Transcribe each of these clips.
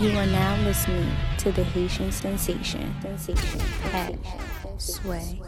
You are now listening to the Haitian sensation. Sensation. Sway.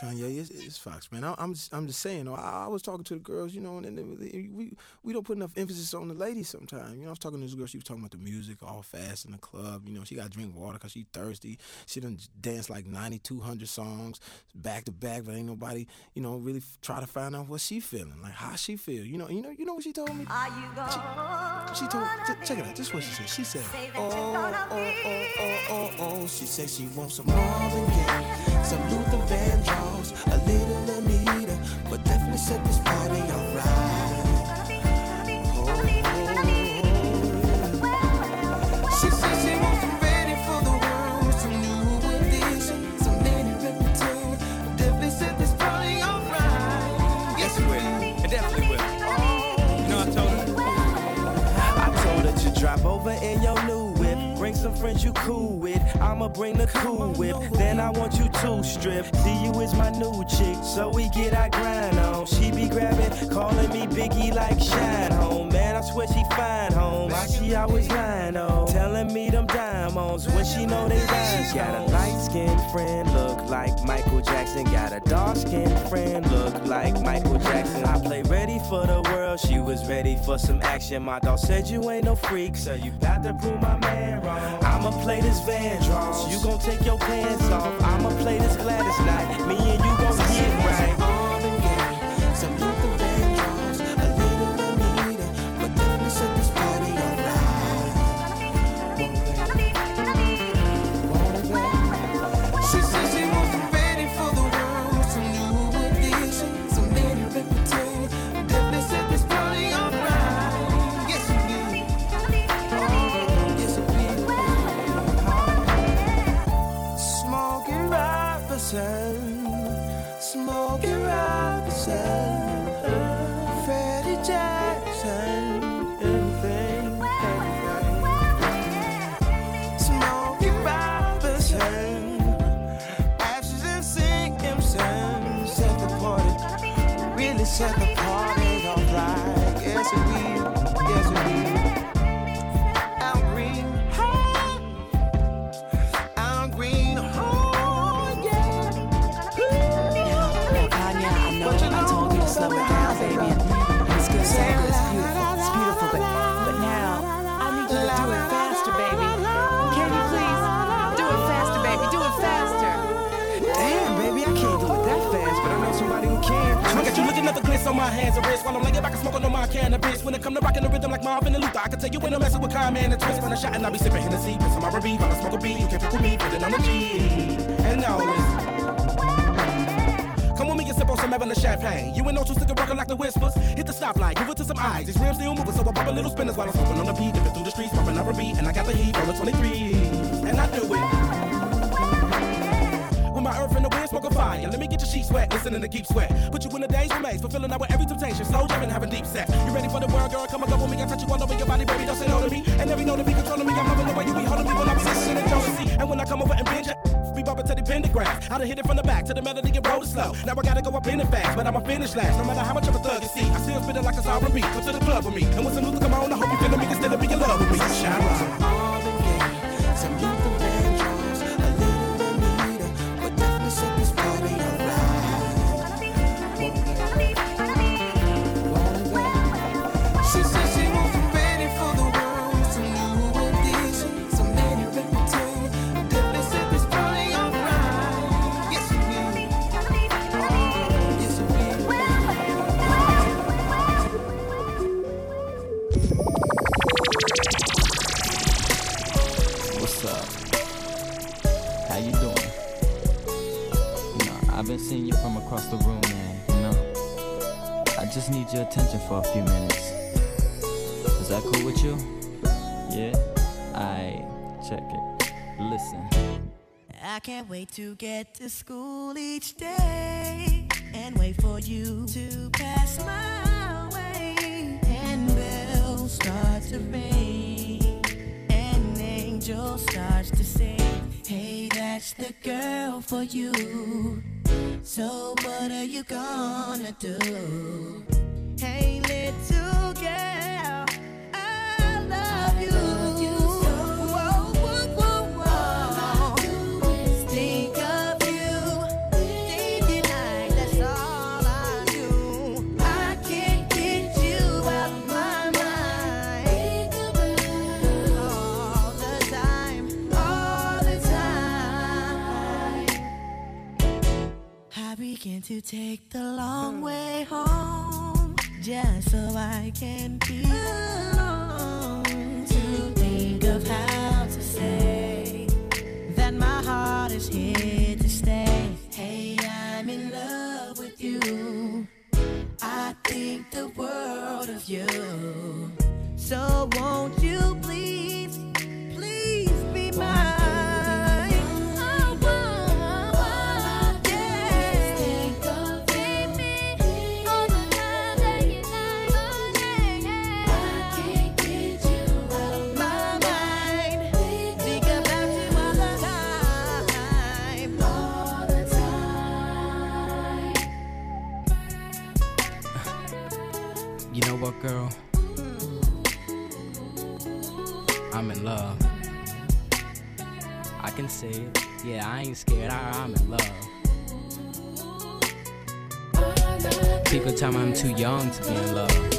Kanye, it's, it's Fox, man. I, I'm just, I'm just saying. I, I was talking to the girls, you know, and, and we we don't put enough emphasis on the ladies sometimes. You know, I was talking to this girl. She was talking about the music, all fast in the club. You know, she got to drink water because she thirsty. She done danced like 9,200 songs back to back, but ain't nobody, you know, really f- try to find out what she feeling, like how she feel. You know, you know, you know what she told me. She, she told. ch- check it out. This is what she said. She said, oh, oh, oh, oh, oh, oh, oh. She said she wants some Marvin Gaye, some Luther Vandross, a little Anita, but definitely set this party alright. She said she wants some ready for the world, new edition, some lady reputation. Definitely set this party alright. Yes, it will. It definitely will. You know, I told her. I told her to drop over in some friends you cool with. I'ma bring the cool whip. Then I want you to strip. See you is my new chick. So we get our grind on. She be grabbing, calling me Biggie like Shine Home. Man, I swear she fine home. Why she always lying on? Telling me them diamonds when she know they rhyme. She got a oh. light skinned friend, look like Michael Jackson. Got a dark skinned friend, look like Michael Jackson. I play ready for the world. She was ready for some action. My dog said you ain't no freak, so you got to prove my man wrong. I'ma play this Van Vandross. You gon' take your pants off. I'ma play this Gladys Knight. Me and you gon' get right. Robinson. Smokey Robinson, Freddie Jackson, Ashes and set the party, really set the hands and wrists while I'm laying back and smoking on my cannabis. When it come to rocking the rhythm like Marvin and Luther, I can tell you when I'm messing with Kyle-Man and Twist. When I shot and I be sipping Hennessy, piss on my R&B, while I smoke a beat. You can't pick with me, put it on the G. And listen. Come with me and sip on some the champagne. You ain't no two stick rockin' like the whispers. Hit the stoplight, give it to some eyes. These rims still moving, so I pop a little spinners while I'm smoking on the beat. Dipping through the streets, popping up a beat, and I got the heat on the 23. And I do it. My earth in the wind, smoke a fire. Let me get your sheets wet, listening to keep sweat. Put you in the days remains, fulfilling out with every temptation. Slow jamming, having deep set. You ready for the world, girl? Come and go with me. I touch you all over your body, baby. Don't say no to me. And every know to be controlling me. I'm loving the way you be holding me when I be listening to jealousy. And when I come over and binge be bumping to the pentagram. I done hit it from the back to the melody and roll it slow. Now I gotta go up in it fast, but I'ma finish last. No matter how much of a thug you see, I still spit it like it's R&B. Come to the club with me. And when some Luther come on, I hope you feeling me, can still be in love with me. Shine across the room, man. You know, I just need your attention for a few minutes. Is that cool with you? Yeah. I check it. Listen. I can't wait to get to school each day and wait for you to pass my way. And bells start to ring, and angel starts to sing. Hey, that's the girl for you. So what are you gonna do? Hey, little girl, I love to take the long way home just so I can be alone. To think of how to say that my heart is here to stay. Hey, I'm in love with you. I think the world of you. So won't you? too young to be in love.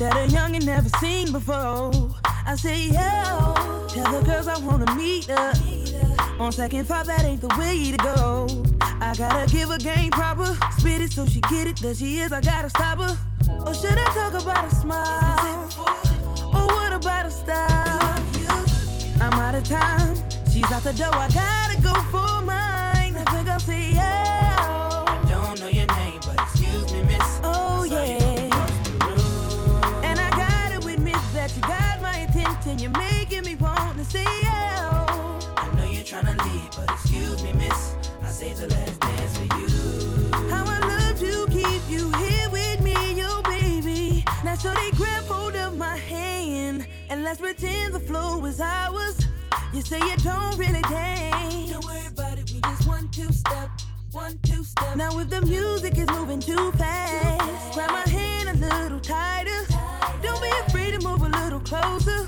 that a youngin' never seen before. I say, yo, tell the girls I wanna meet her. On second thought, that ain't the way to go. I gotta give a game proper, spit it so she get it. That she is, I gotta stop her. Or should I talk about a smile? Or what about a style? I'm out of time. She's out the door, I gotta go for last dance for you. How I love to keep you here with me, baby. Now so they grab hold of my hand and let's pretend the flow is ours. You say you don't really dance. Don't worry about it, we just one two step, one two step. Now if the music is moving too fast, grab my hand a little tighter. Don't be afraid to move a little closer.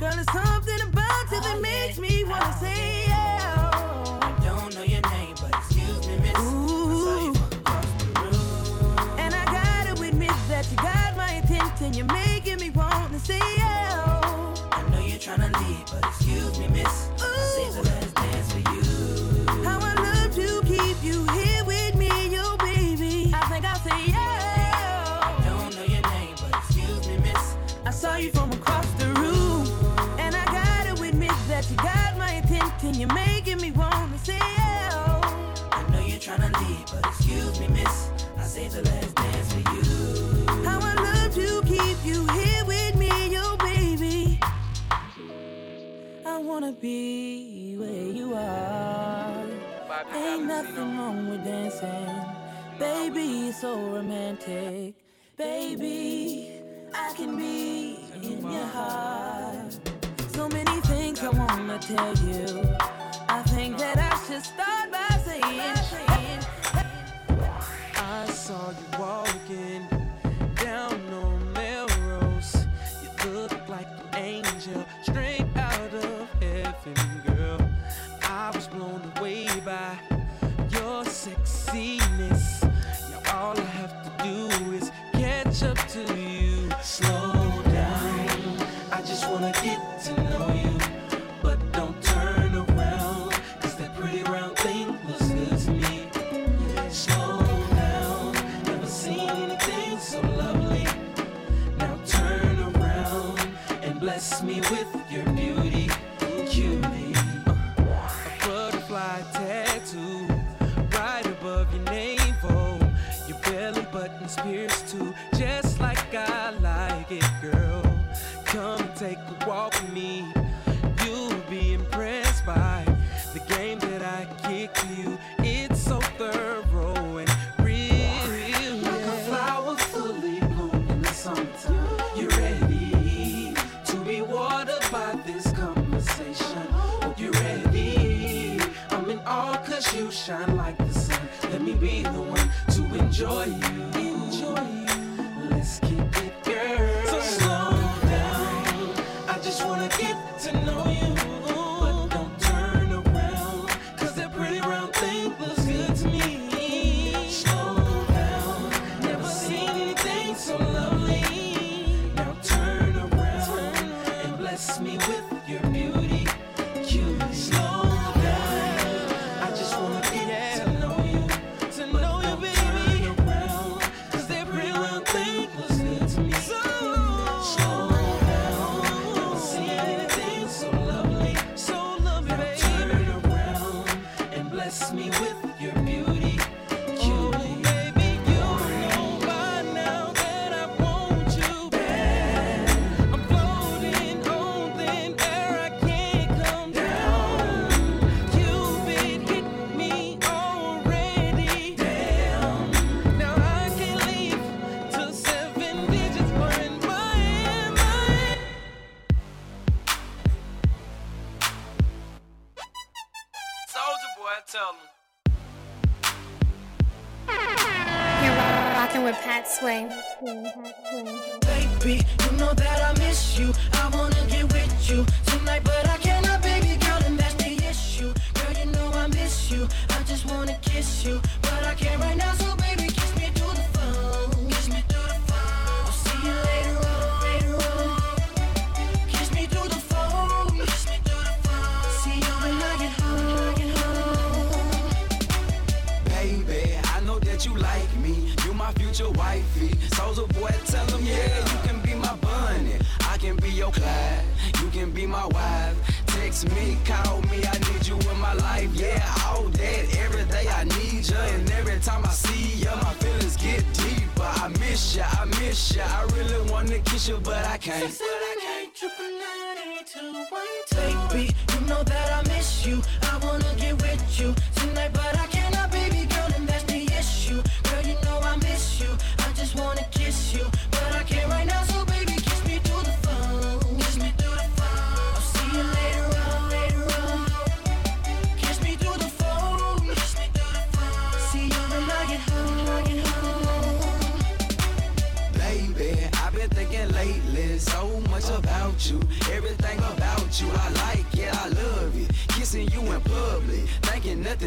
Girl, it's something about you that oh, makes me wanna say yeah. Attention. You're making me wanna say yeah. I know you're tryna leave, but excuse me, miss. I saved the last dance for you. How I love to keep you here with me, yo baby. I think I'll say yeah. Don't know your name, but excuse me, miss. I saw you from across the room, and I gotta admit that you got my attention. You're making me wanna say yeah. I know you're tryna leave, but excuse me, miss. I saved the last dance for you. I wanna be where you are. Ain't nothing wrong with dancing. Baby, it's so romantic. Baby, I can be in your heart. So many things I wanna tell you. I think that I should start by saying, saying I saw you walking to kiss you, but I can't. But I can't triple nine eight two one two. Baby, you know that I miss you. I wanna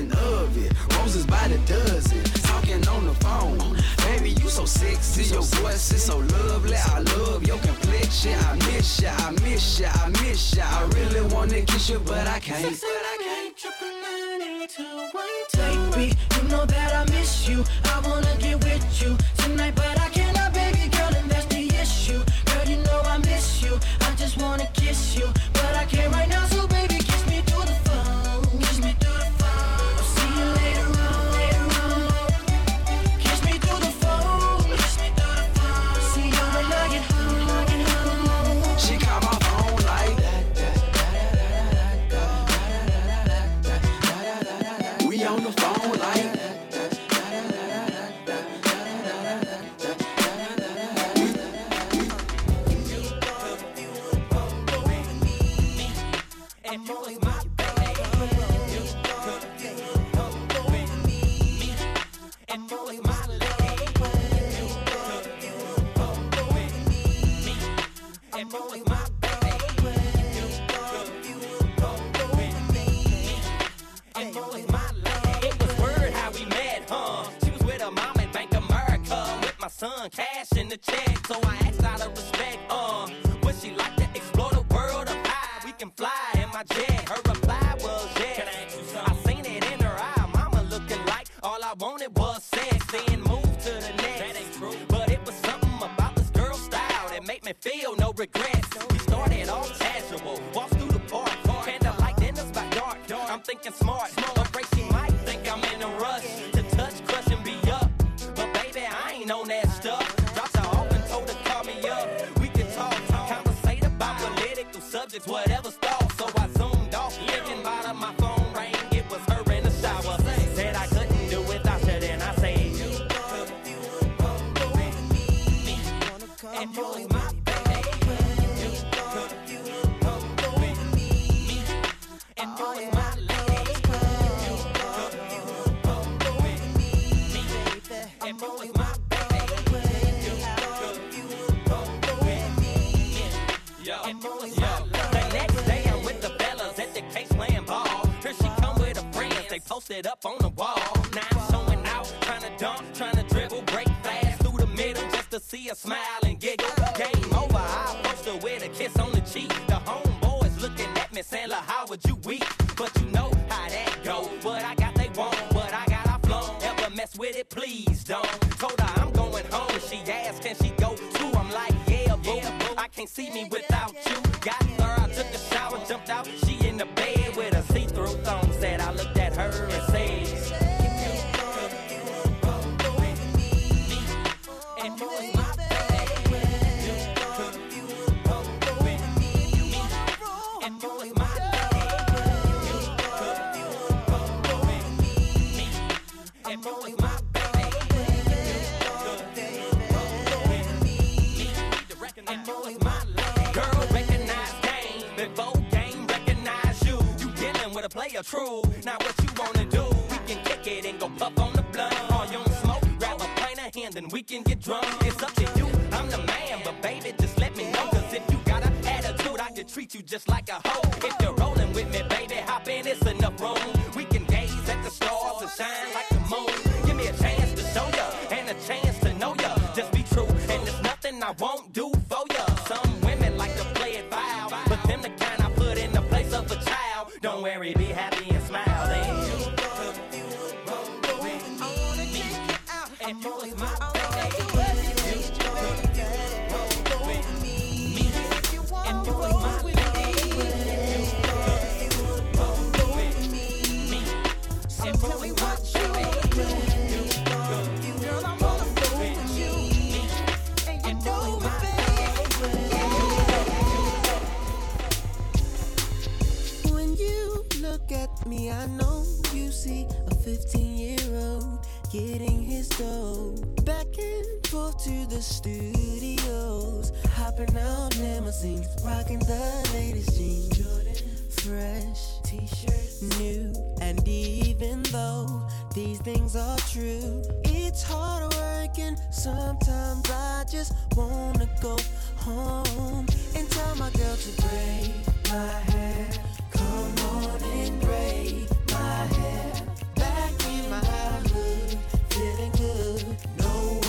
of it. Roses by the dozen, talking on the phone. Baby, you so sexy, your voice is so lovely. I love your complexion. I miss ya, I miss ya, I miss ya. I really wanna kiss you, but I can't. Six, but I can't. Triple nine, eight, two, one, two. Baby, you know that I miss you. I wanna get with you tonight, but It's whatever Sometimes I just wanna go home and tell my girl to braid my hair. Come on and braid my hair. Back in my hood, feeling good. No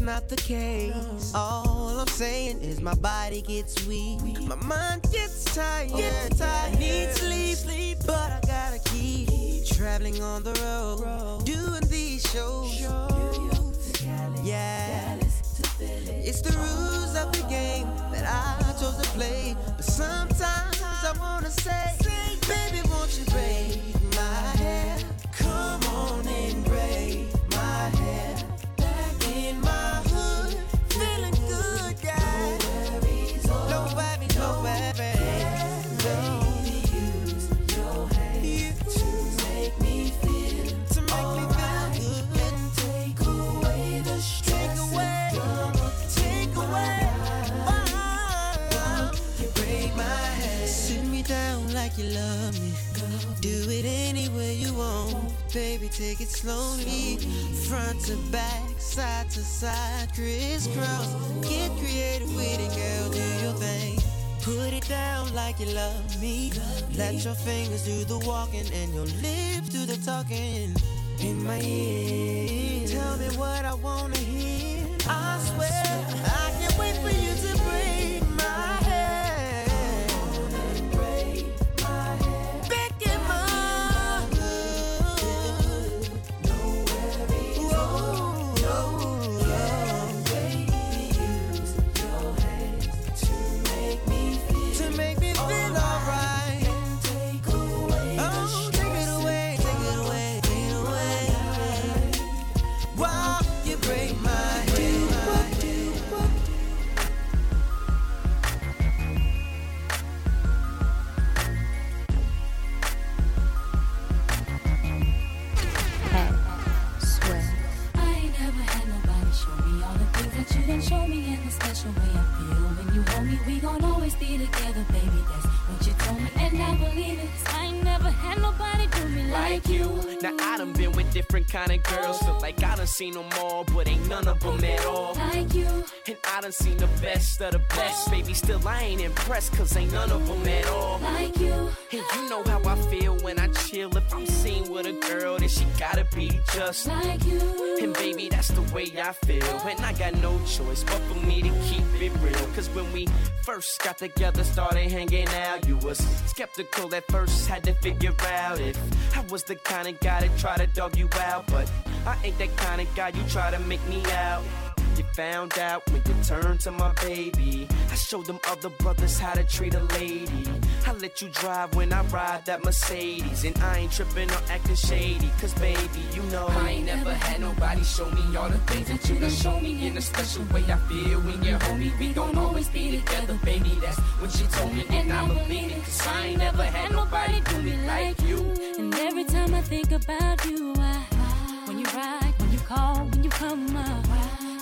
that's not the case. All I'm saying is my body gets weak, my mind gets tired. I need sleep, but I gotta keep traveling on the road, doing these shows. Yeah, it's the rules of the game that I chose to play. But sometimes I wanna say, baby, won't you braid my hair? Come on and baby. Take it slowly, front to back, side to side, crisscross. Get creative with it, girl. Do your thing. Put it down like you love me. Let your fingers do the walking and your lips do the talking. In my ear, tell me what I wanna hear. I swear, I can't wait for you always be together, baby. That's what you told me, and I believe it. 'Cause I ain't never had nobody do me like you. Now I done been with different kind of girls, feel like I done seen them all, but ain't none of them at all. Like you. And I done seen the best of the best, baby. Still I ain't impressed, cause ain't none of them at all. Like you. Be just like you. And baby, that's the way I feel. And I got no choice but for me to keep it real. Cause when we first got together, started hanging out, you was skeptical at first, had to figure out if I was the kind of guy that try to dog you out. But I ain't that kind of guy you try to make me out. You found out when you turned to my baby. I showed them other brothers how to treat a lady. I let you drive when I ride that Mercedes. And I ain't tripping or acting shady. Cause baby, you know I ain't never had nobody show me all the things that you done show me in a special way. I feel when you hold me, we gon' always be together, baby. That's what you told me, and I believe it. Cause I ain't never had nobody do me like you. And every time I think about you, I, when you ride, when you call, when you come up,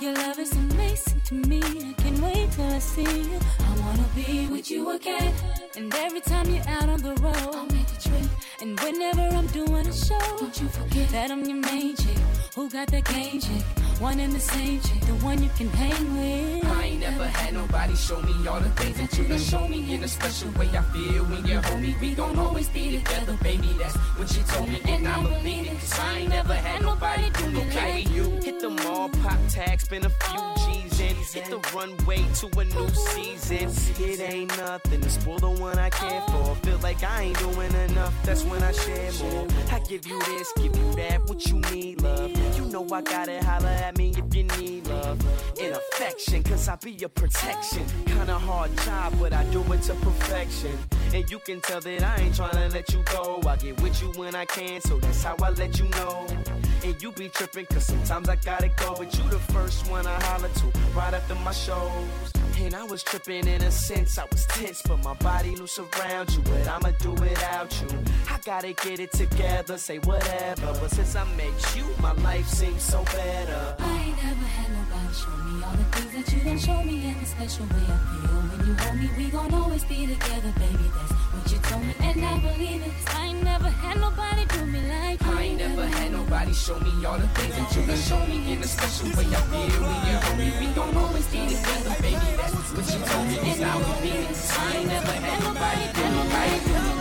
your love is amazing to me. I can't wait till I see you. I wanna be with you again. And every time you're out on the road, I'll make a trip. And whenever I'm doing a show, don't you forget that I'm your main chick. Who got that game chick? One and the same chick, the one you can hang with. I ain't never had nobody show me all the things that you done show me in a special way. I feel when you hold me, we gon' always be together, baby. That's what you told me, and I believe it. Cause I ain't never had nobody do me Okay, like you. hit the mall, pop tags, spend a few G's in. Hit the runway to a new season. It ain't nothing to spoil the one I care for. Feel like I ain't doing enough, that's when I share more. I give you this, give you that, what you need, love. You know I gotta holler at me if you need love. In affection, cause I be your protection. Kinda hard job, but I do it to perfection. And you can tell that I ain't tryna let you go. I get with you when I can, so that's how I let you know. And you be tripping, cause sometimes I gotta go. But you the first one I holler to right after my shows. And I was tripping in a sense, I was tense, but my body loose around you. But I'ma do without you. I gotta get it together, say whatever. But since I met you, my life seems so better. I ain't never had nobody show me all the things that you done show me in a special way I feel when you hold me. We gon' always be together, baby. That's what you told me, and I believe it. I ain't never had nobody do me like you. I ain't never had nobody show me all the things that you done show me in a special way I feel when you're home. We gon' always be together, baby. That's what you told me, and I believe it. I ain't never had nobody do me. Like you.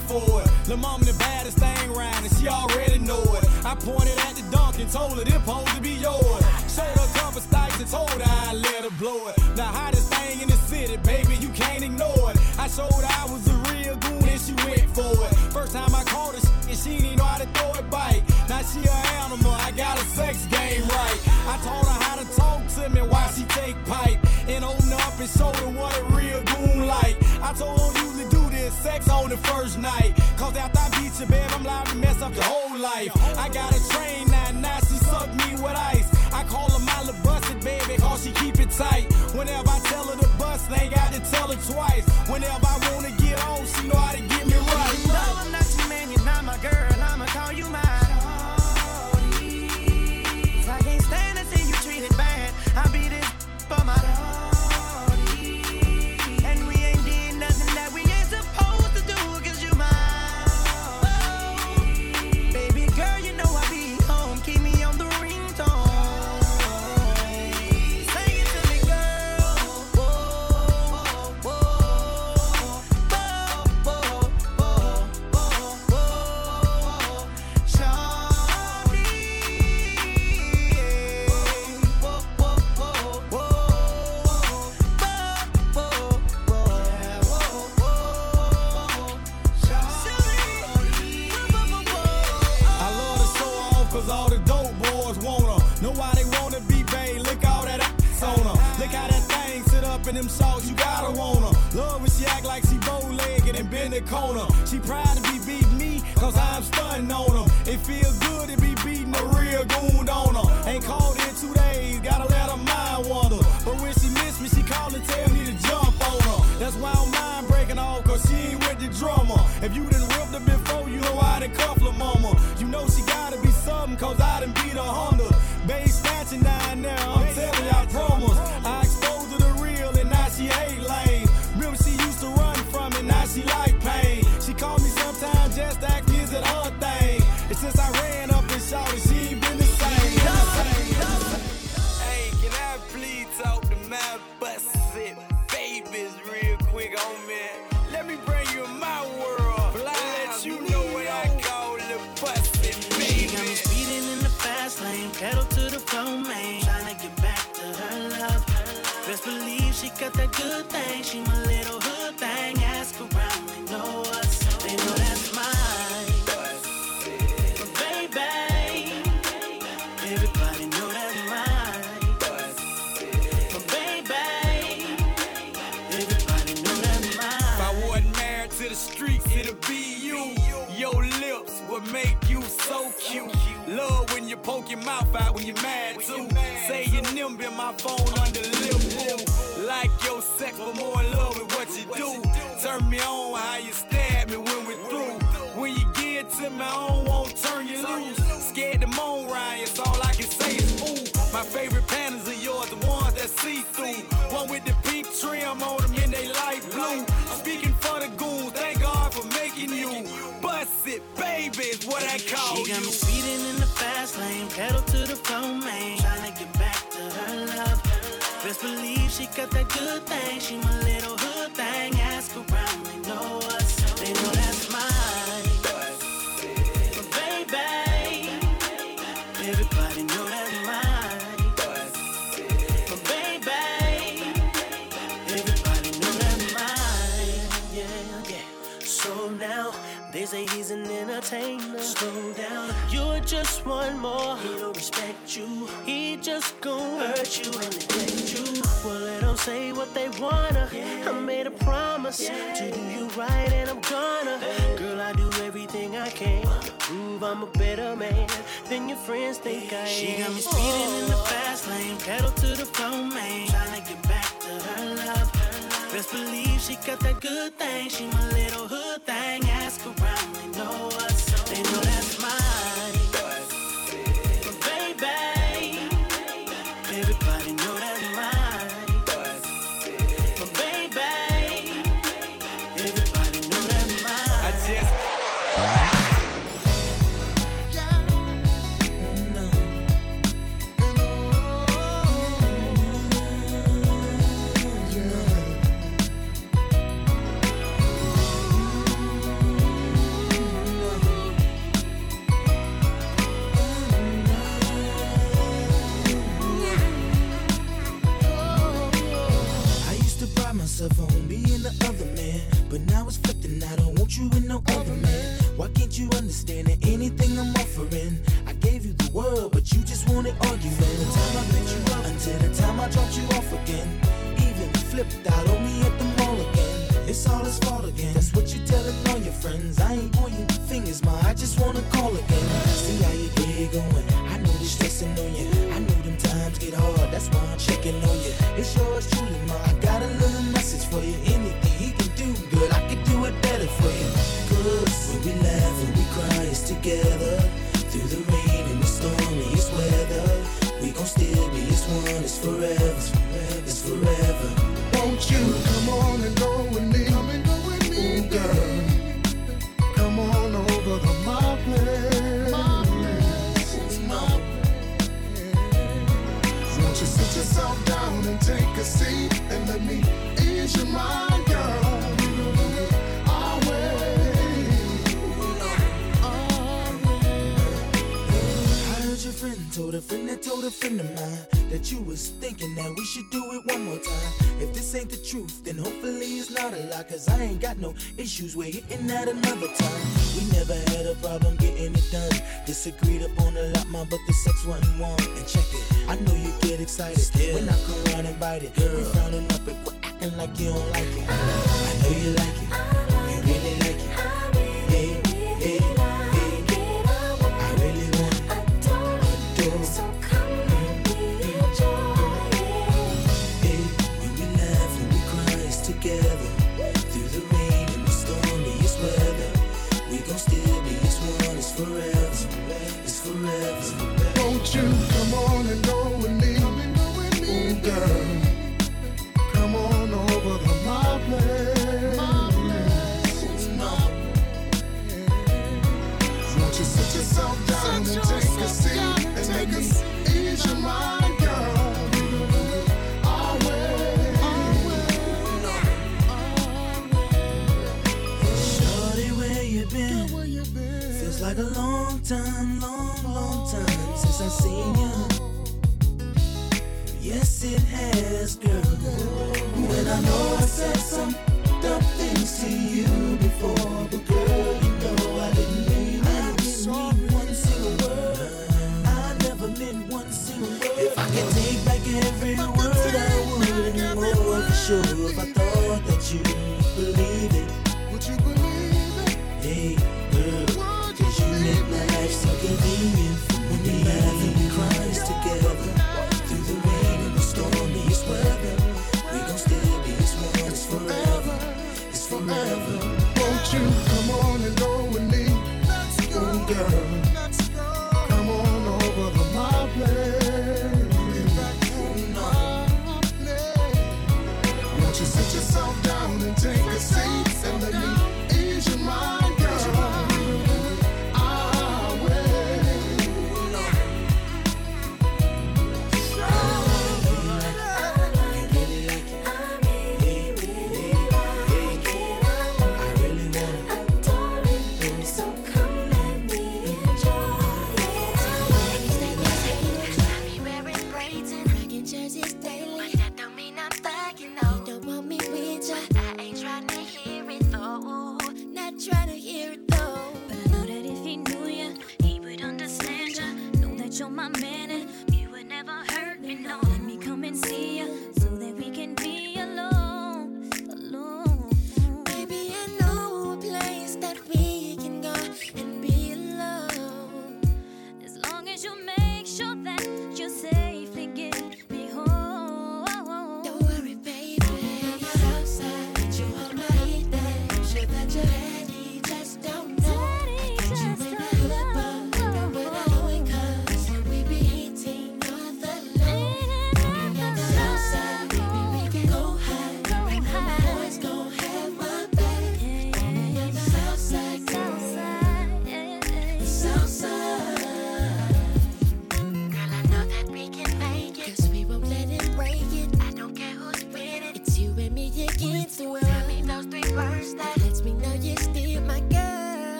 For it. Lil' mama the baddest thing round, and she already know it. I pointed at the dunk and told her this supposed to be yours. Showed her couple stipes and told her I'd let her blow it. The hottest thing in the city, baby, you can't ignore it. I showed her I was a real goon and she went for it. First time I caught her, and she didn't know how to throw it bite. Now she an animal, I got a sex game right. I taught her how to talk to me while she take pipe. And open up and show her what a real goon like. I told her don't sex on the first night. Cause after I beat you, babe, I'm liable to mess up your whole life. I got a train now, now she suck me with ice. I call her my little busted baby, cause she keep it tight. Whenever I tell her to bust, they got to tell her twice. Whenever I wanna get on, she know how to the corner. She proud to be beating me cause I'm stunting on her. It feel good to be beating a real goon on her. Ain't called you. Your lips would make you so cute. Love when you poke your mouth out when you're mad too. Say your nimble in my phone under lip. Like your sex, but more in love with what you do. Turn me on how you stab me when we're through. When you get to don't want to turn you loose. Scared to moan, Ryan, so all I can say is ooh. My favorite panties are yours, the ones that see through. One with the pink trim on got me speeding in the fast lane, pedal to the floor, man. Tryna get back to her love. Best believe she got that good thing. She my little hood thing. Ask around, they know us. They know that's mine. But baby, everybody know that's mine. But baby, everybody know that's mine. Yeah, yeah. So now just one more. He don't respect you. He just gon' hurt you and neglect you. Well, let them say what they wanna. I made a promise to do you right, and I'm gonna. Girl, I do everything I can to prove I'm a better man than your friends think I am. She got me speeding in the fast lane, pedal to the floor, man. Tryna get back to her love. Best believe she got that good thing. She my little hood thing. Ask around, you with no. Why can't you understand that anything I'm offering? I gave you the world, but you just wanted argument. From the time I picked you up until the time I dropped you off again, even flipped out on me at the mall again. It's all his fault again. That's what you're telling all your friends. I ain't pointing fingers, ma. I just wanna call again. See how your day going. I know the stressing on you. I know them times get hard. That's why I'm checking on you. It's yours truly, ma. I got a little message for you. Anything for you. Cause when we laugh and we cry, it's together. Through the rain and the stormiest weather. We gon' still be as one. It's forever. It's forever. Won't you come on and go with me?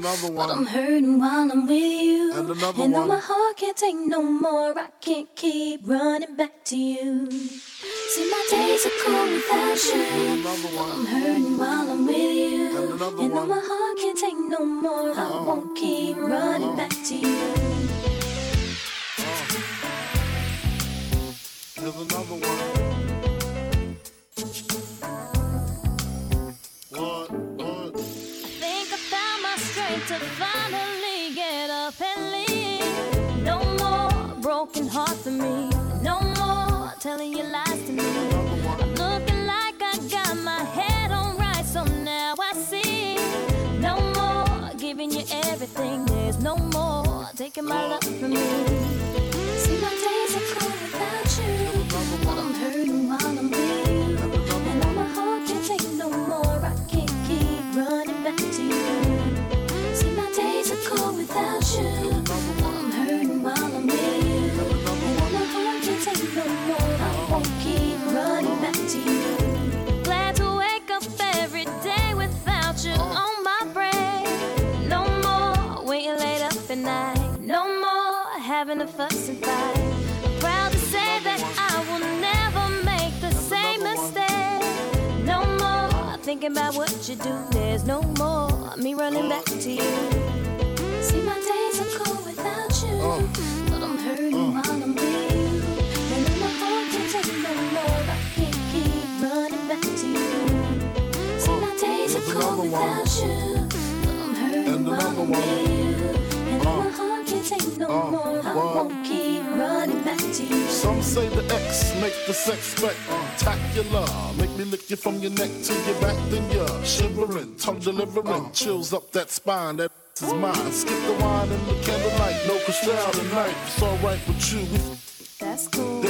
Another But I'm hurting while I'm with you. And another and though one. my heart can't take no more, I can't keep running back to you. See, my days are cold without you. But I'm hurting while I'm with you. And, though my heart can't take no more, I uh-huh. won't keep running back to you. Uh-huh. Here's another one. There's no more taking my love from me. Thinking about what you do. There's no more me running back to you. See, my days are cold without you. But I'm hurting while I'm with you. And though my heart can't take no more, I can't keep running back to you. See, my days are cold without you. But I'm hurting while I'm with you. Take no uh, more, I won't keep running back to you. Some say the X make the sex spectacular. Make me lick you from your neck to your back, then you're shivering, tongue delivering, uh. chills up that spine. That is mine. Skip the wine and the candlelight, no crystal tonight. It's alright with you. That's cool.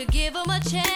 to give him a chance.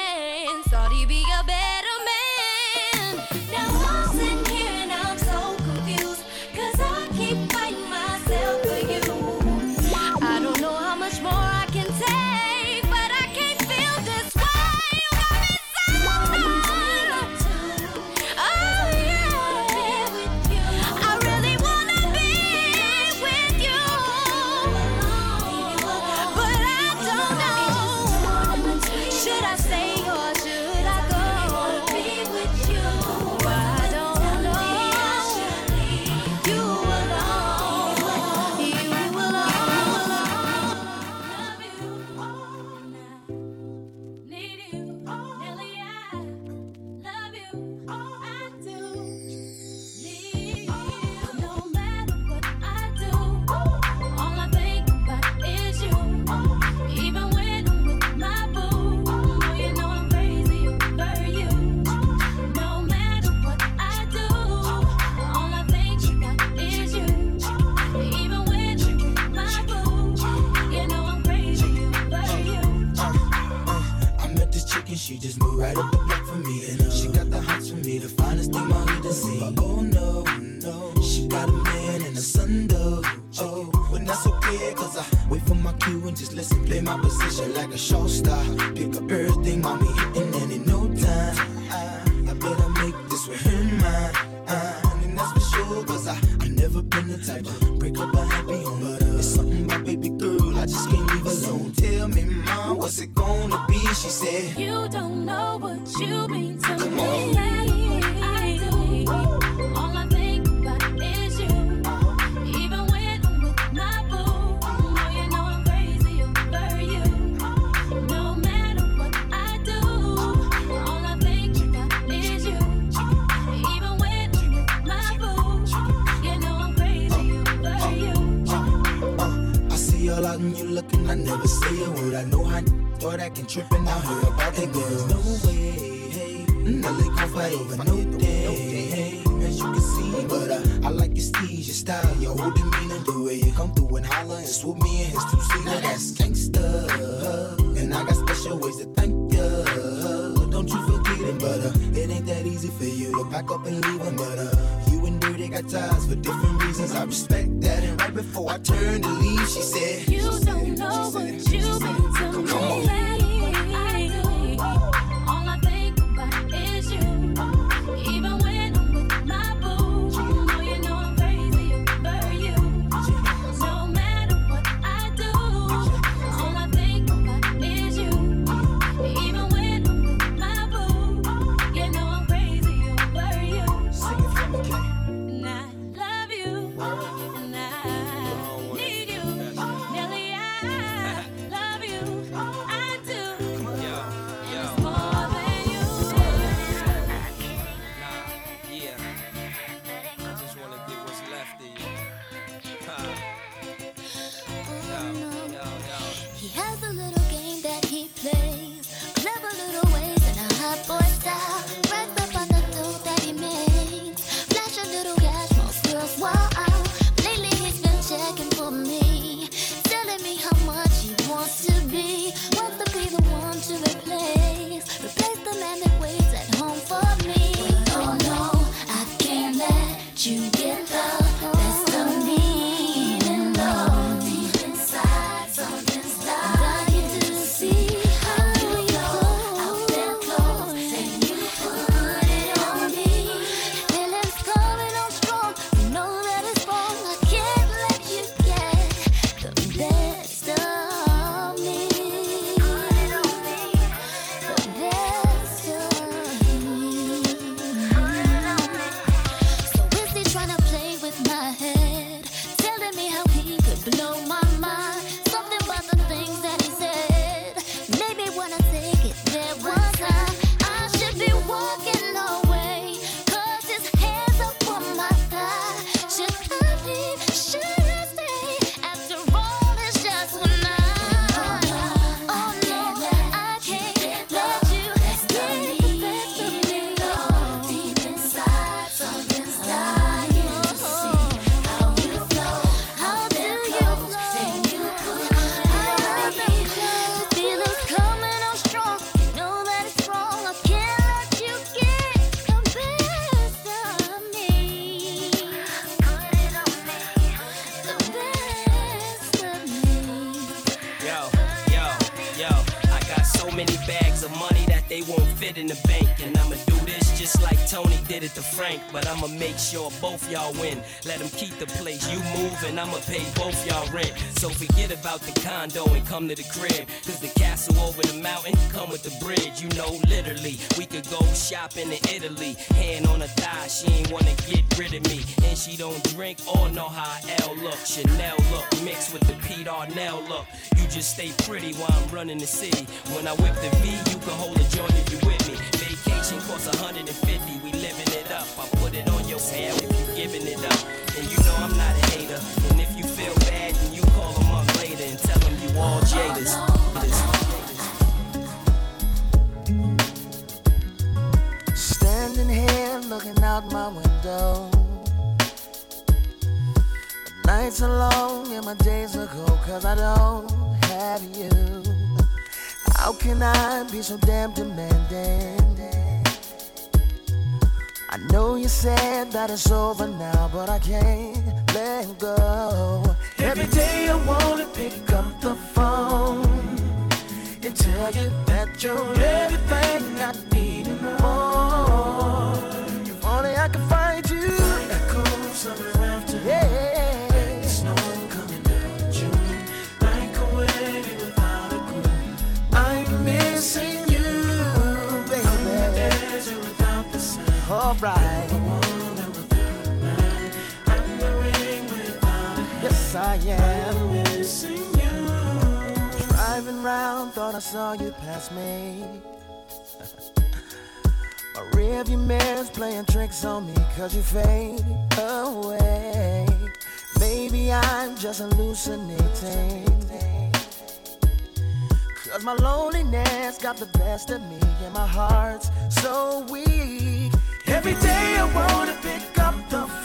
She just moved right up the block for me. And uh, she got the hots for me, the finest thing money to see. But oh no, no, she got a man and a son though. Oh, but that's okay, cause I wait for my cue and just listen. Play my position like a show star. Both y'all win. Let them keep the place. You move and I'ma pay both y'all rent. So forget about the condo and come to the crib. Cause the castle over the mountain come with the bridge. You know, literally, we could go shopping in Italy. Hand on her thigh, she ain't wanna get rid of me. And she don't drink or know how L look. Chanel look mixed with the Pete Arnell look. You just stay pretty while I'm running the city. When I whip the V, you can hold a joint if you with me. Vacation costs 150, we living it up. I put it on your if you giving it up. And you know I'm not a hater. And if you feel bad, then you call later and tell them you all jaders. Standing here looking out my window. Nights are long and my days are cold cause I don't have you. How can I be so damn demanding? I know you said that it's over now, but I can't let go. Every day I wanna pick up the phone and tell you that you're everything I need and more. If only I could find you. Echoes of Alright. Yes, I am. You. Driving round, thought I saw you pass me. My rearview mirror's playing tricks on me cause you fade away. Maybe I'm just hallucinating. Cause my loneliness got the best of me and my heart's so weak. Every day I wanna pick up the phone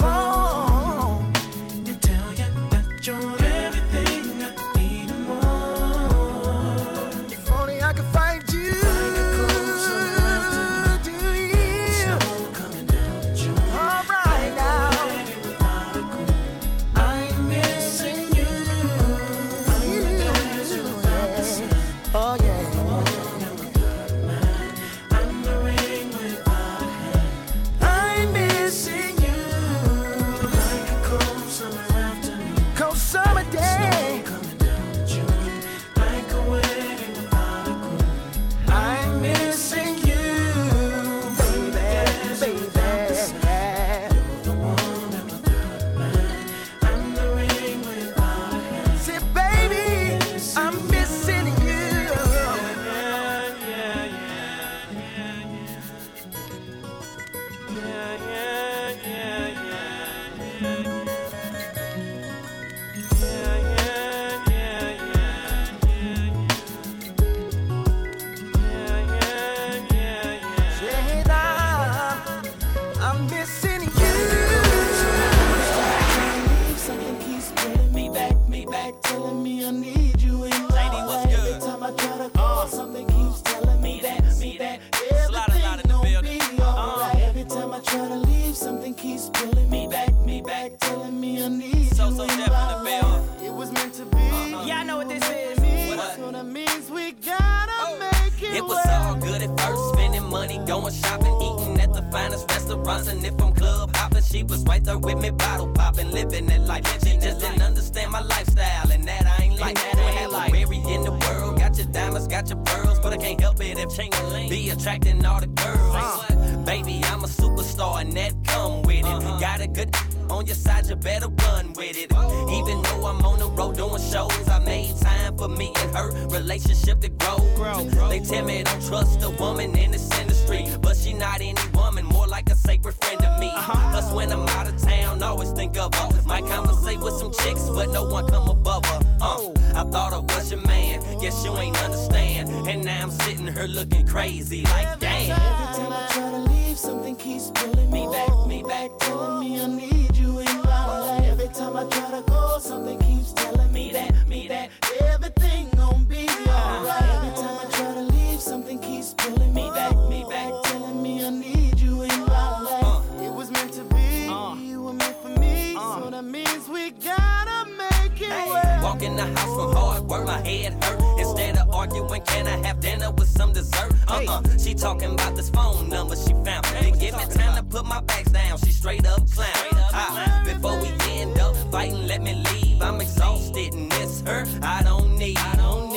gotta make it work. Walk in the house from hard work, my head hurt. Instead of arguing, can I have dinner with some dessert? Uh-uh, she talking about this phone number she found. Didn't give me time to put my bags down. She straight up clown. Ah, before we end up fighting, let me leave. I'm exhausted and miss her. I don't need. I don't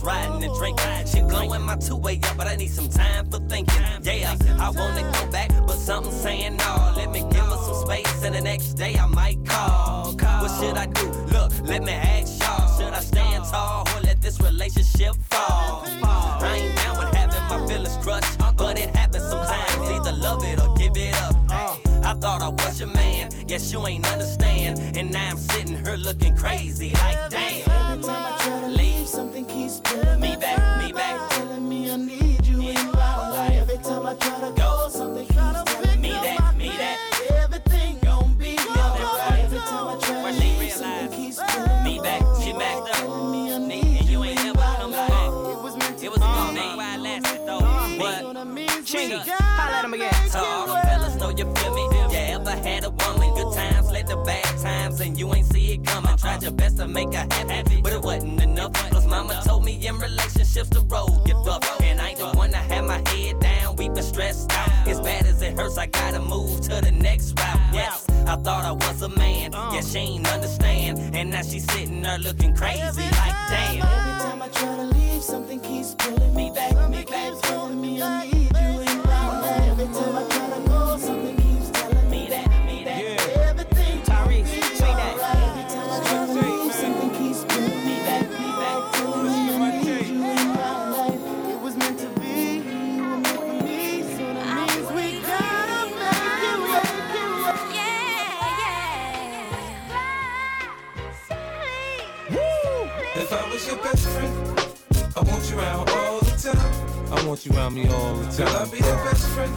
the riding and drinking. She blowing my two way up, but I need some time for thinking. Yeah, I wanna go back, but something saying no. Let me give her some space, and the next day I might call. What should I do? Look, let me ask y'all. Should I stand tall or let this relationship fall? I ain't down with having my feelings crushed, but it happens sometimes. Either love it or give it up. I thought I was your man, guess you ain't understand. And now I'm sitting here looking crazy, like damn. Every time I try to leave, something keeps pulling me back, me back. Telling me I need you in my life. Every time I try to go, something keeps telling me that, me that. Everything gon' be alright. Every time I try to leave, something keeps pulling me back, she backed up. And you ain't never come back. It was a good thing while it lasted though. But Chingy, holla at him again. All the fellas know you feel me. You ever had a woman? Good times, let the bad times, and you ain't coming. Tried your best to make her happy, but it wasn't enough. Cause mama told me in relationships the road get rough. And I ain't the one to have my head down, weeping stressed out. As bad as it hurts, I gotta move to the next route. Yes, I thought I was a man. Uh. Yeah, she ain't understand. And now she's sitting there looking crazy, like damn. Every time I try to leave, something keeps pulling me back. Me back, telling me I want you around me all the Till I time. be your best friend.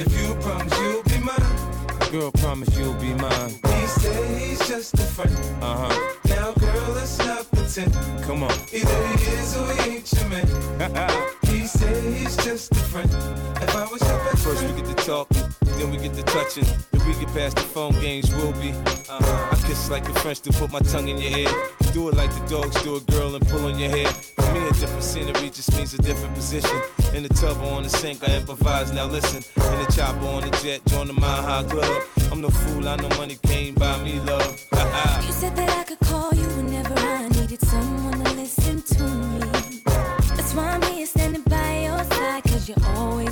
If you promise you'll be mine. Girl, promise you'll be mine. He said he's just a friend. Uh huh. Now, girl, let's not pretend. Come on. Either he is or he ain't your man. he said he's just a friend. If I was your best First we friend. get to talking, then we get to touching. If we get past the phone games, we'll be. Uh, I kiss like the French to put my tongue in your ear. Do it like the dogs do a girl and pull on your hair. For me, a different scenery just means a different position. In the tub or on the sink, I improvise. Now listen, in the chopper on the jet, join the Mile High Club. I'm no fool, I know money came by me, love. You said that I could call you whenever I needed someone to listen to me. That's why I'm here standing by your side, cause you always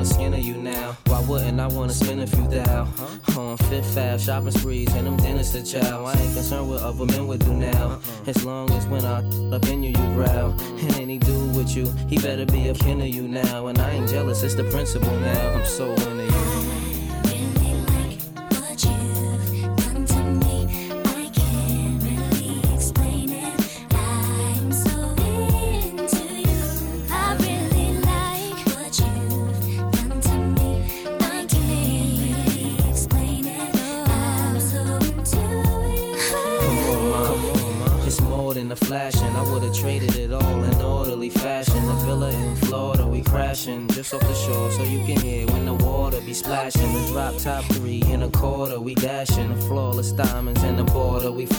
tan lines the skin of you now? Why wouldn't I wanna spend a few thou? On Fifth Ave, shopping sprees and them dinners to chow. I ain't concerned what other men would do now. Uh-huh. As long as when I up in you, you growl. And any dude with you, he better be a kin of you now. And I ain't jealous, it's the principle now. I'm so into you.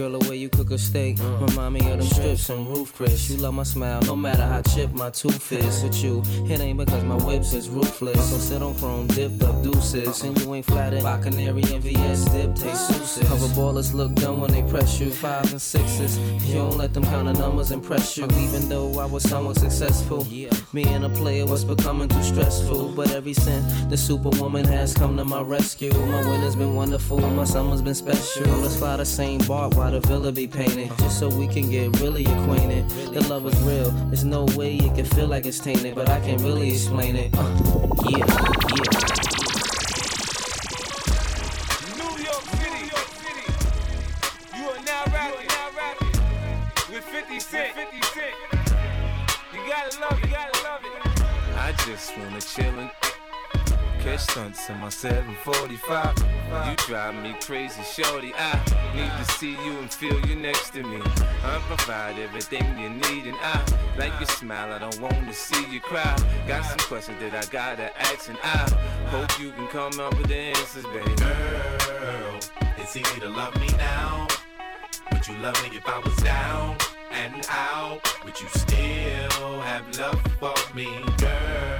Girl, the way you cook a steak remind me of them strips and Ruth's Chris. You love my smile, no matter how chipped my tooth is. With you, it ain't because my whips is ruthless. So sit on chrome, dipped up deuces, and you ain't flattered by canary and VS dip taste souses. Cover ballers look dumb when they press you, fives and sixes. You don't let them count the numbers impress you, even though I was somewhat successful. Me and a player was becoming too stressful, but every since the superwoman has come to my rescue, my winter's been wonderful, my summer's been special. Let's fly the same bark while the villa be painted, just so we can get really acquainted. The love is real, there's no way it can feel like it's tainted, but I can't really explain it. Uh, yeah, yeah. New York City, New City. You are now rapping, now rapping with 50 Cent. You gotta love it, love it. I just wanna chill and catch stunts in my 745. You drive me crazy, shorty. I need to see you and feel you next to me. I provide everything you need, and I like your smile. I don't want to see you cry. Got some questions that I gotta ask, and I hope you can come up with the answers, baby. Girl, it's easy to love me now. Would you love me if I was down and out? Would you still have love for me, girl?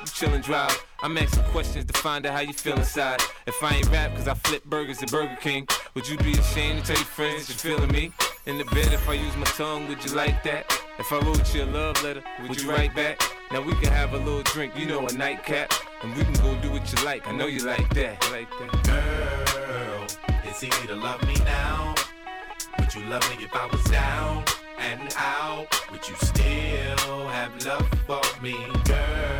you chill and drive. I'm asking questions to find out how you feel inside. If I ain't rap cause I flip burgers at Burger King, would you be ashamed to tell your friends you're feeling me? In the bed, if I use my tongue, would you like that? If I wrote you a love letter, would you write back? Now we can have a little drink, you know, a nightcap, and we can go do what you like. I know you like that, like that. Girl, it's easy to love me now. Would you love me if I was down and out? Would you still have love for me, girl?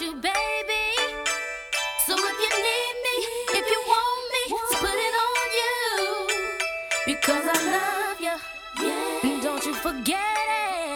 You, baby. So if you need me, if you want me, just put it on you. Because I love you. Yeah. And don't you forget it.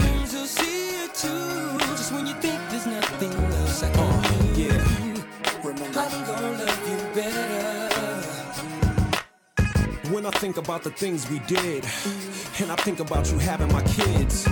When I think about the things we did. And I think about you having my kids.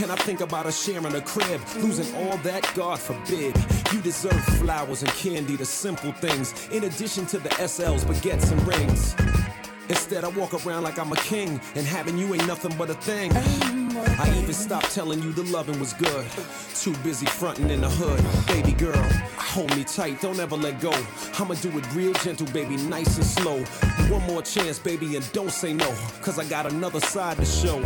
And I think about us sharing a crib, losing all that, God forbid. You deserve flowers and candy, the simple things, in addition to the SLs, baguettes, and rings. Instead, I walk around like I'm a king, and having you ain't nothing but a thing. I even stopped telling you the loving was good. Too busy fronting in the hood. Baby girl, hold me tight, don't ever let go. I'ma do it real gentle, baby, nice and slow. One more chance, baby, and don't say no, cause I got another side to show.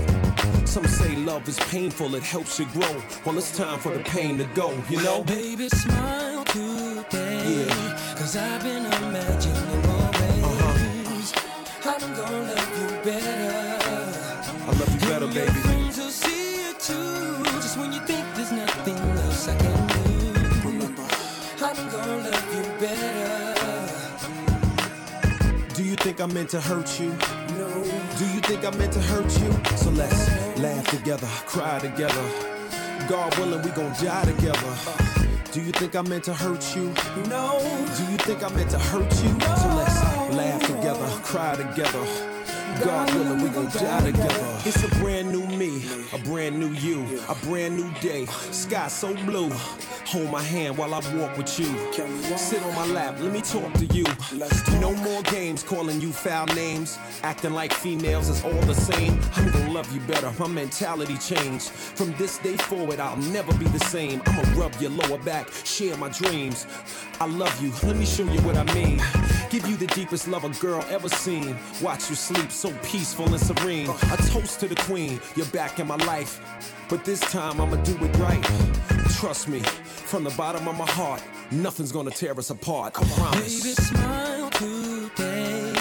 Some say love is painful, it helps you grow. Well, it's time for the pain to go, you know? Baby, smile today. Yeah. Cause I've been imagining. I'm gonna love you better. I love you better, baby. Friends will see it too. Just when you think there's nothing else I can do. I'm gonna love you better. Do you think I meant to hurt you? No. Do you think I meant to hurt you? So let's laugh together, cry together. God willing, we gon' die together. Do you think I meant to hurt you? No. Do you think I meant to hurt you? So let's laugh together, cry together. God willing, we gon' die together. It's a brand new me, a brand new you, a brand new day. Sky so blue. Hold my hand while I walk with you. Sit on my lap, let me talk to you. No more games calling you foul names. Acting like females is all the same. I'm gonna love you better. My mentality changed. From this day forward, I'll never be the same. I'ma rub your lower back, share my dreams. I love you, let me show you what I mean. Give you the deepest love a girl ever seen. Watch you sleep so peaceful and serene. A toast to the queen, you're back in my life. But this time I'ma do it right. Trust me, from the bottom of my heart, nothing's gonna tear us apart. I promise. Baby, smile today.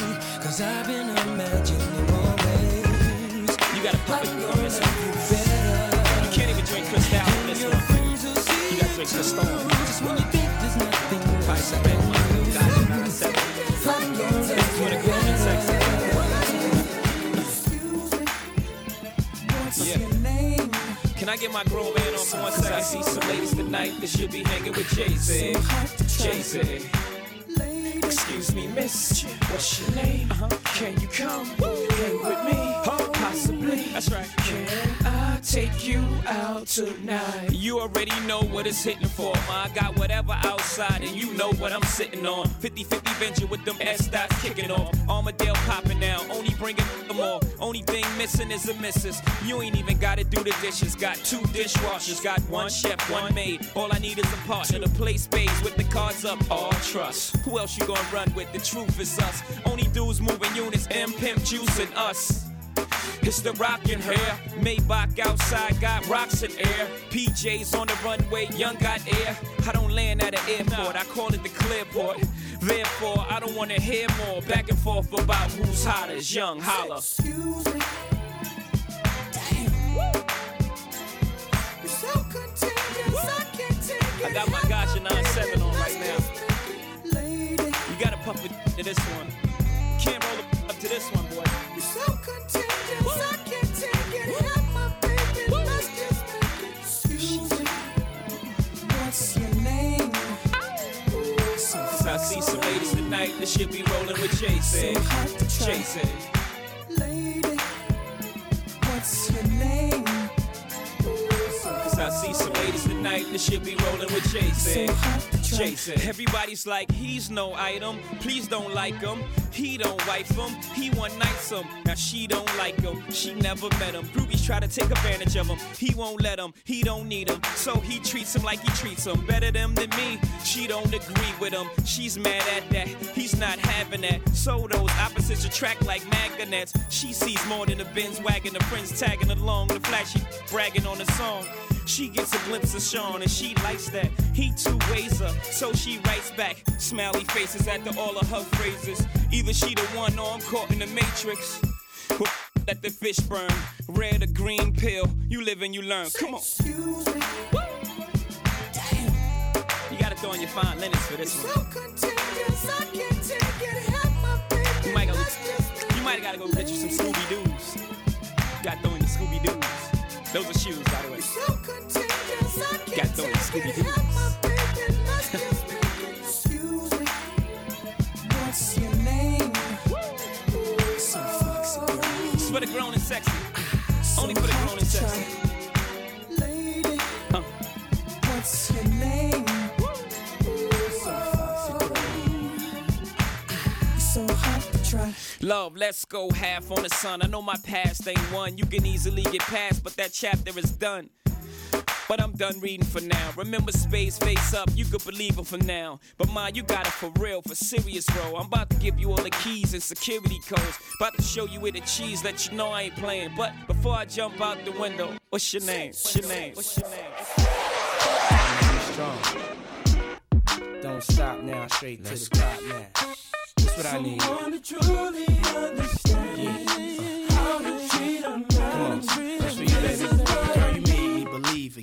Cause I've been imagining more ways. You gotta put it on this one. You can't even drink Cristal on this one. You gotta drink Cristal. Just when you think there's nothing Price Can I get my grown man on for one second? I see some ladies tonight that should be hanging with Jay Z. Jay Z. Excuse me, miss. What's your name? Uh-huh. Can you come hang with me? Possibly. That's right. Can take you out tonight? You already know what it's hitting for. I got whatever outside, and you know what I'm sitting on. 50 50 venture with them S dots kicking off. Armadale popping now, only bringing them more. Only thing missing is a missus. You ain't even gotta do the dishes. Got two dishwashers, got one chef, one maid. All I need is a partner to play spades with the cards up. All trust. Who else you gonna run with? The truth is us. Only dudes moving units, M Pimp Juice and us. It's the rockin' hair. Maybach outside got rocks in air. PJs on the runway, young got air. I don't land at an airport, I call it the clearport. Therefore, I don't wanna hear more back and forth about who's hottest. Young holla. Excuse me. You're so contagious, I can't take I got my Gotcha 9-7 on right now. You gotta puff it to this one. Can't roll up to this one, that should be rolling with Jay Z. Jay Z. Lady, what's your name? Cause I see some ladies tonight that shit be rolling with Jay Z. Z. Everybody's like, he's no item. Please don't like him. He don't wife him. He one nights him. Now she don't like him. She never met him. Groupies try to take advantage of him. He won't let him. He don't need him. So he treats him like he treats him. Better them than me. She don't agree with him. She's mad at that. He's not having that. So those opposites attract like magnets. She sees more than a Benz wagon. The friends tagging along. The flashy bragging on the song. She gets a glimpse of Sean and she likes that. He two ways her, so she writes back. Smiley faces after all of her phrases. Either she the one or I'm caught in the matrix. Let the fish burn. Red or green pill. You live and you learn. Come on. You gotta throw on your fine linens for this one. Contagious, I can't take it. Have my baby, You might, go, you might gotta go get you some Scooby Doo's. Got throw in your Scooby Doo's. Those are shoes, by the way. so contagious, I can't Got throw in your Scooby Doo's. Only for the grown and sexy. Lady, what's your name? So hard to try. Love, let's go half on the sun. I know my past ain't one you can easily get past, but that chapter is done. But I'm done reading for now. Remember space face up, you could believe it for now. But ma, you got it for real, for serious, bro. I'm about to give you all the keys and security codes. About to show you where the cheese, let you know I ain't playing. But before I jump out the window, what's your name? What's your name? What's your name? strong. Don't stop now, straight to the top now. That's what I need.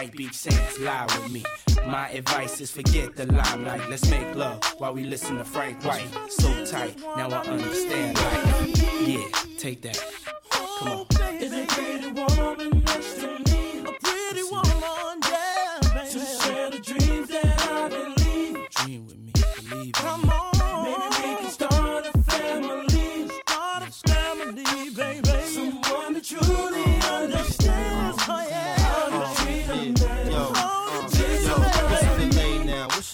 White Beach Saints, lie with me. My advice is forget the limelight. Let's make love while we listen to Frank White. So tight, now I understand life. Yeah, take that. Come on.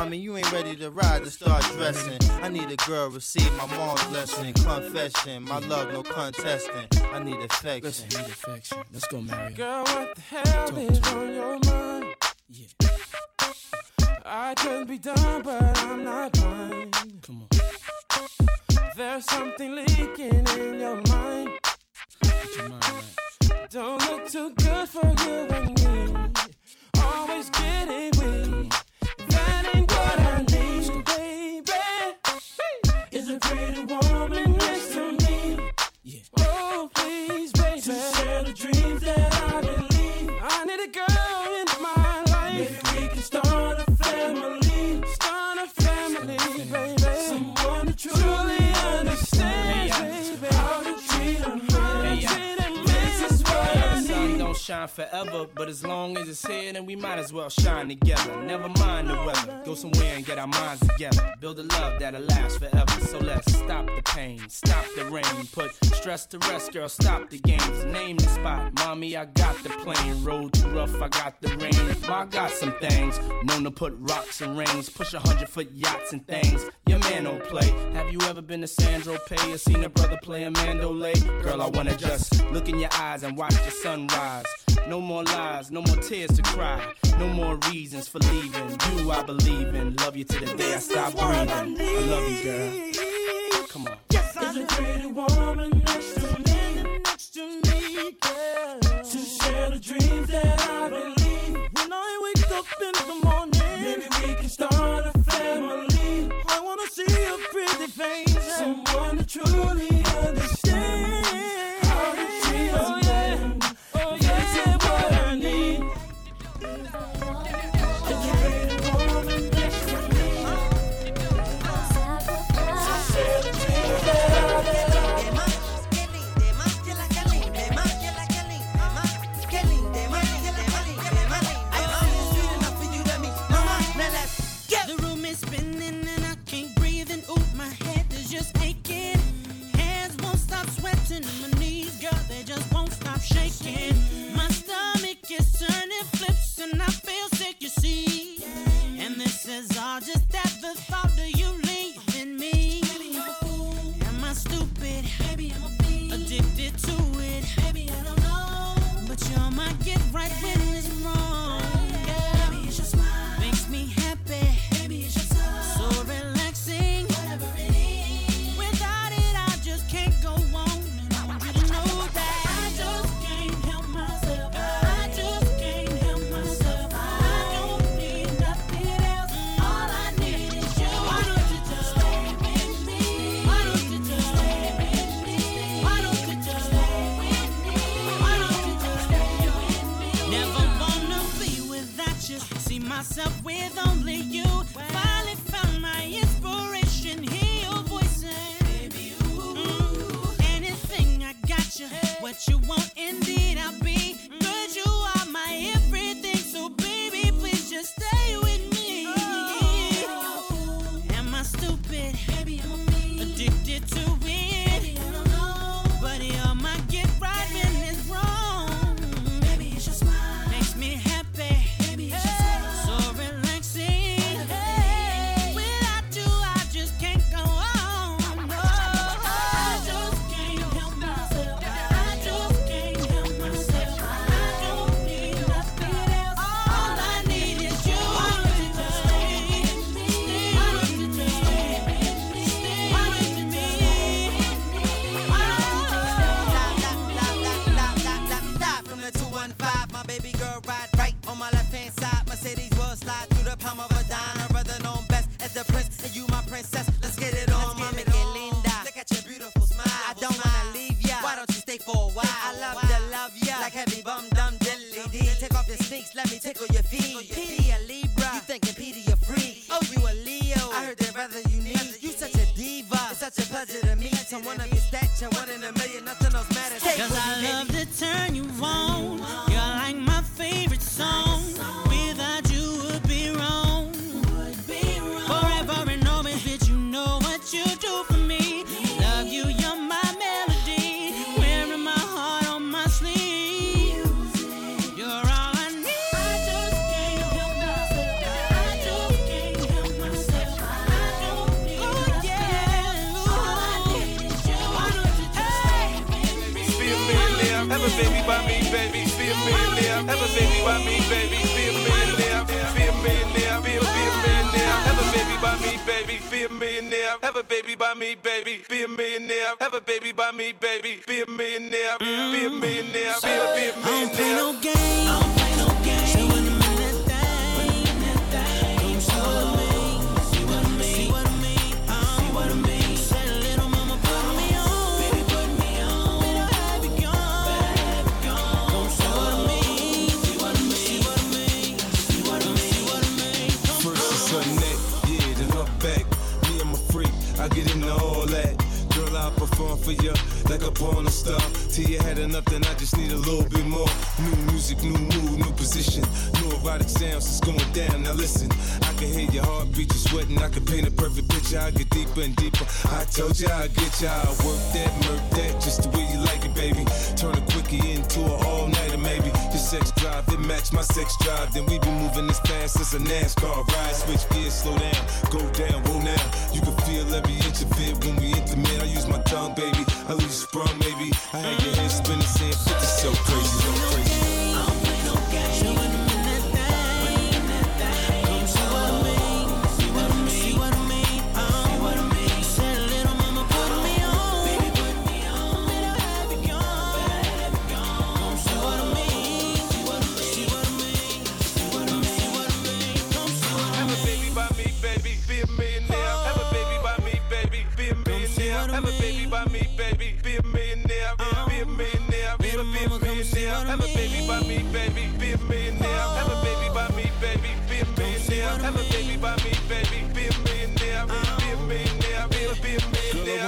Mommy, you ain't ready to ride to start dressing. I need a girl receive my mom's blessing. Confession, my love, no contesting. I need affection. Listen, need affection. Let's go, Mary. Girl, what the hell is on your mind? Yeah. I could be done, but I'm not blind. Come on. There's something leaking in your mind. Get your mind right. Don't look too good for you and me. Always getting weak. Shine forever, but as long as it's here, then we might as well shine together. Never mind the weather, go somewhere and get our minds together. Build a love that'll last forever. So let's stop the pain, stop the rain, put stress to rest, girl. Stop the games, name the spot. Mommy, I got the plane. Road too rough, I got the rain. I got some things known to put rocks and rings, push a hundred foot yachts and things. Your man don't play. Have you ever been to Sandro Pay or seen a brother play a mandolay? Girl, I wanna just look in your eyes and watch the sunrise. No more lies, no more tears to cry, no more reasons for leaving. You, I believe in. Love you to the day I stop breathing. I love you, girl. Come on. Yes, I There's a pretty woman next to me, next to me, girl. To share the dreams that I believe. When I wake up in the morning, maybe we can start a family. I wanna see your pretty face, someone to truly understand and I feel sick, you see.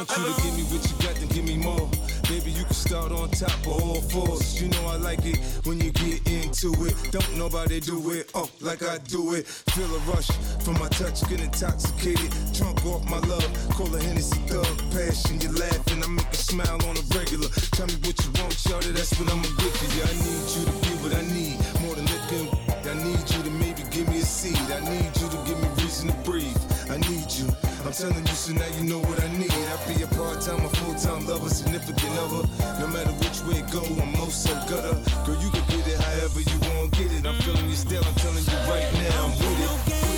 want you to give me what you got, then give me more. Baby, you can start on top of all fours. You know I like it when you get into it. Don't nobody do it up like I do it. Feel a rush from my touch, get intoxicated. Drunk off my love, call a Hennessy thug. Passion, you laughing, I make a smile on a regular. Tell me what you want, shout it, that's what I'ma give you. Yeah, I need you to be what I need, more than looking. I need you to maybe give me a seed. I need you to give me reason to breathe. I'm telling you, so now you know what I need. I be a part time, a full time lover, significant other. No matter which way it go, I'm most so gutter. Girl, you can get it however you want, get it. I'm feeling you still, I'm telling you right now, I'm with it.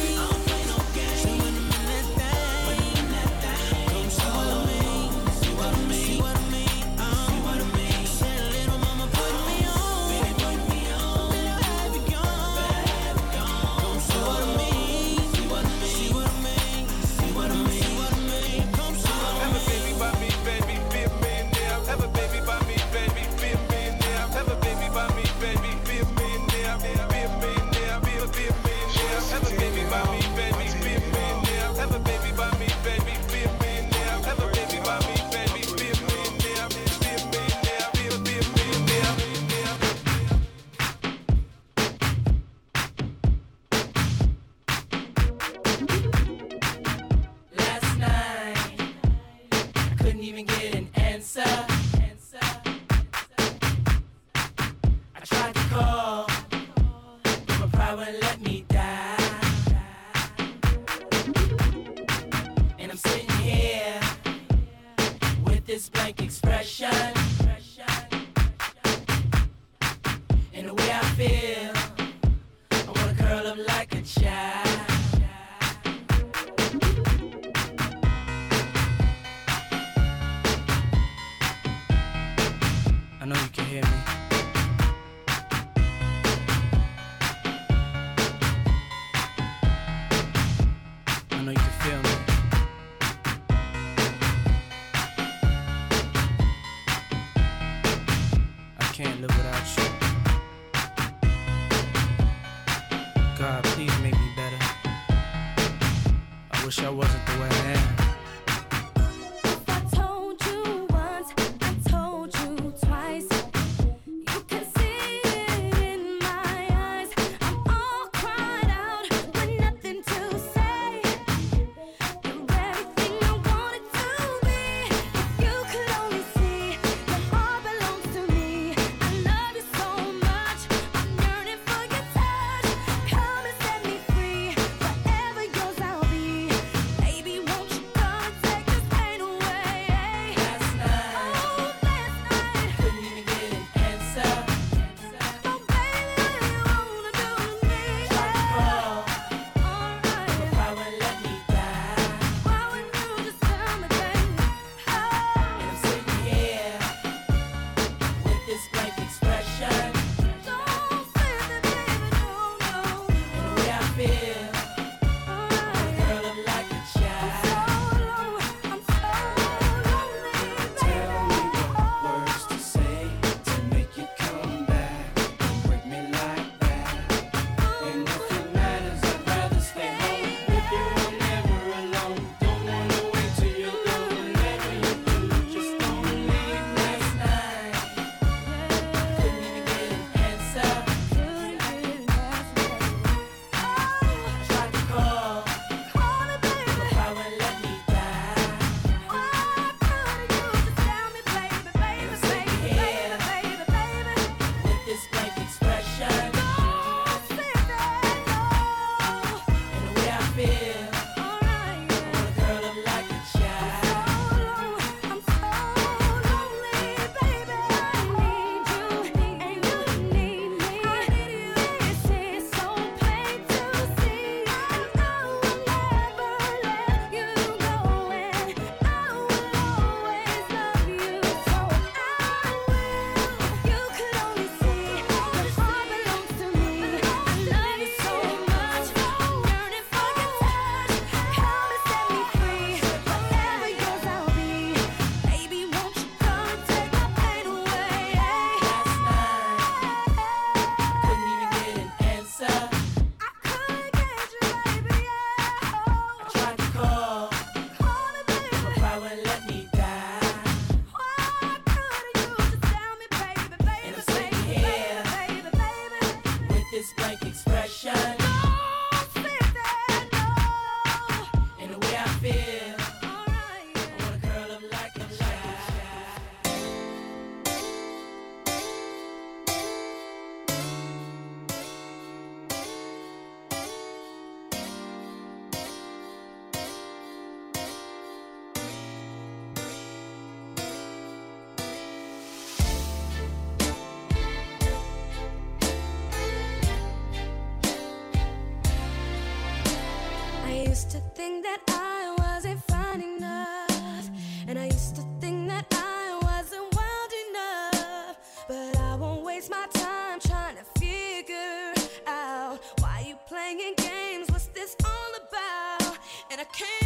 think that I wasn't fine enough And I used to think that I wasn't wild enough But I won't waste my time trying to figure out Why you playing games, what's this all about? And I can't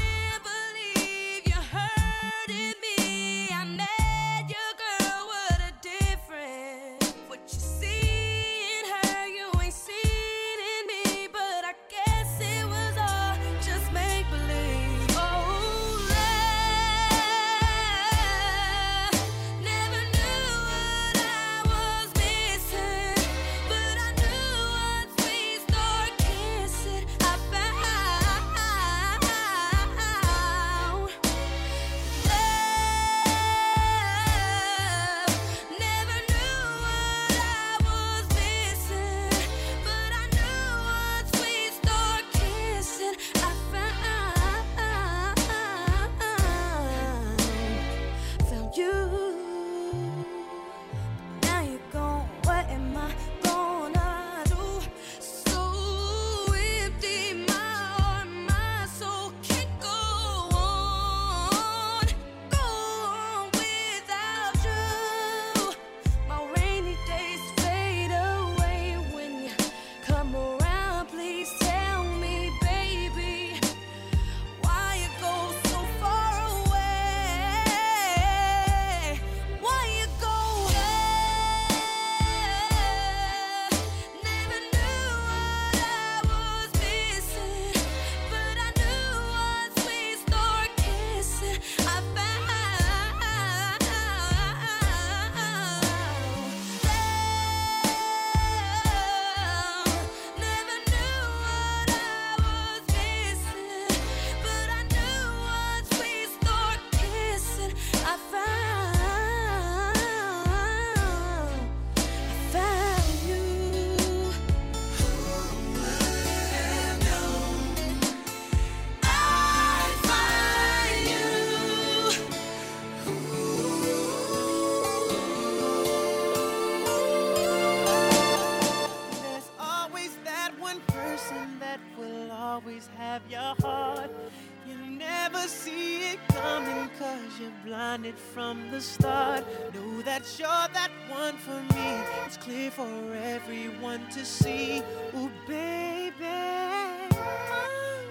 to see. Ooh, baby.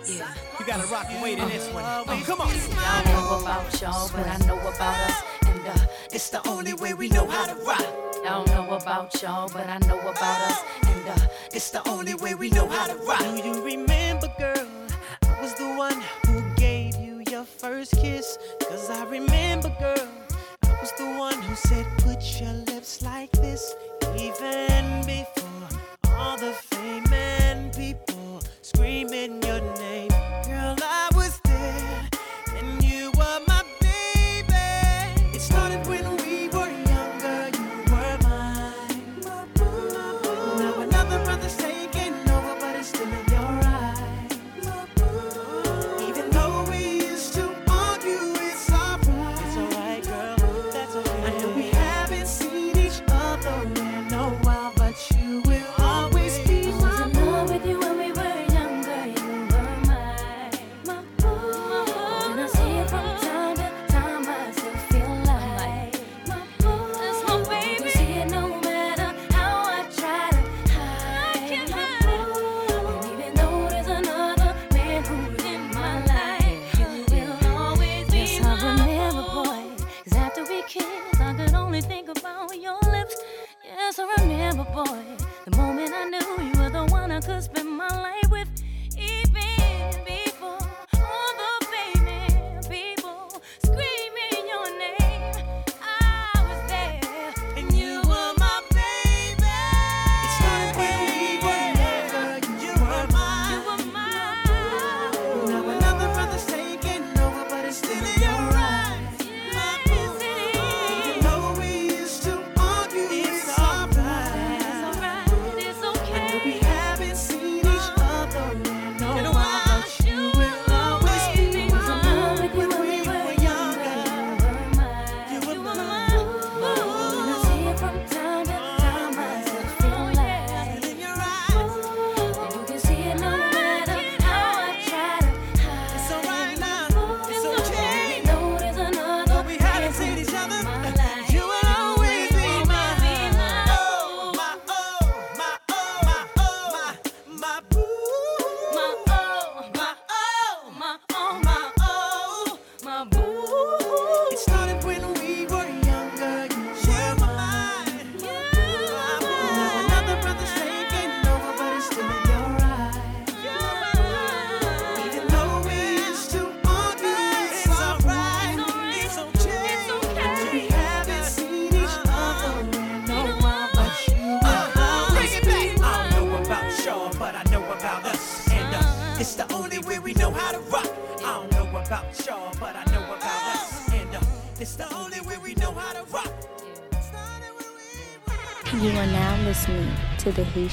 Yeah. You gotta rock and wait in this one. Uh-huh. Oh, come on. I don't know about y'all, but I know about us. And uh, it's the only way we know how to rock. I don't know about y'all, but I know about us. And uh, it's the only way we know how to rock. Do you remember, girl? I was the one who gave you your first kiss. Cause I remember, girl. I was the one who said, put your lips like this. Even before all the fame.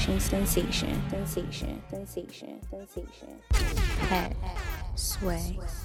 sensation, sensation, sensation, sensation, sensation. Head, sway. sway.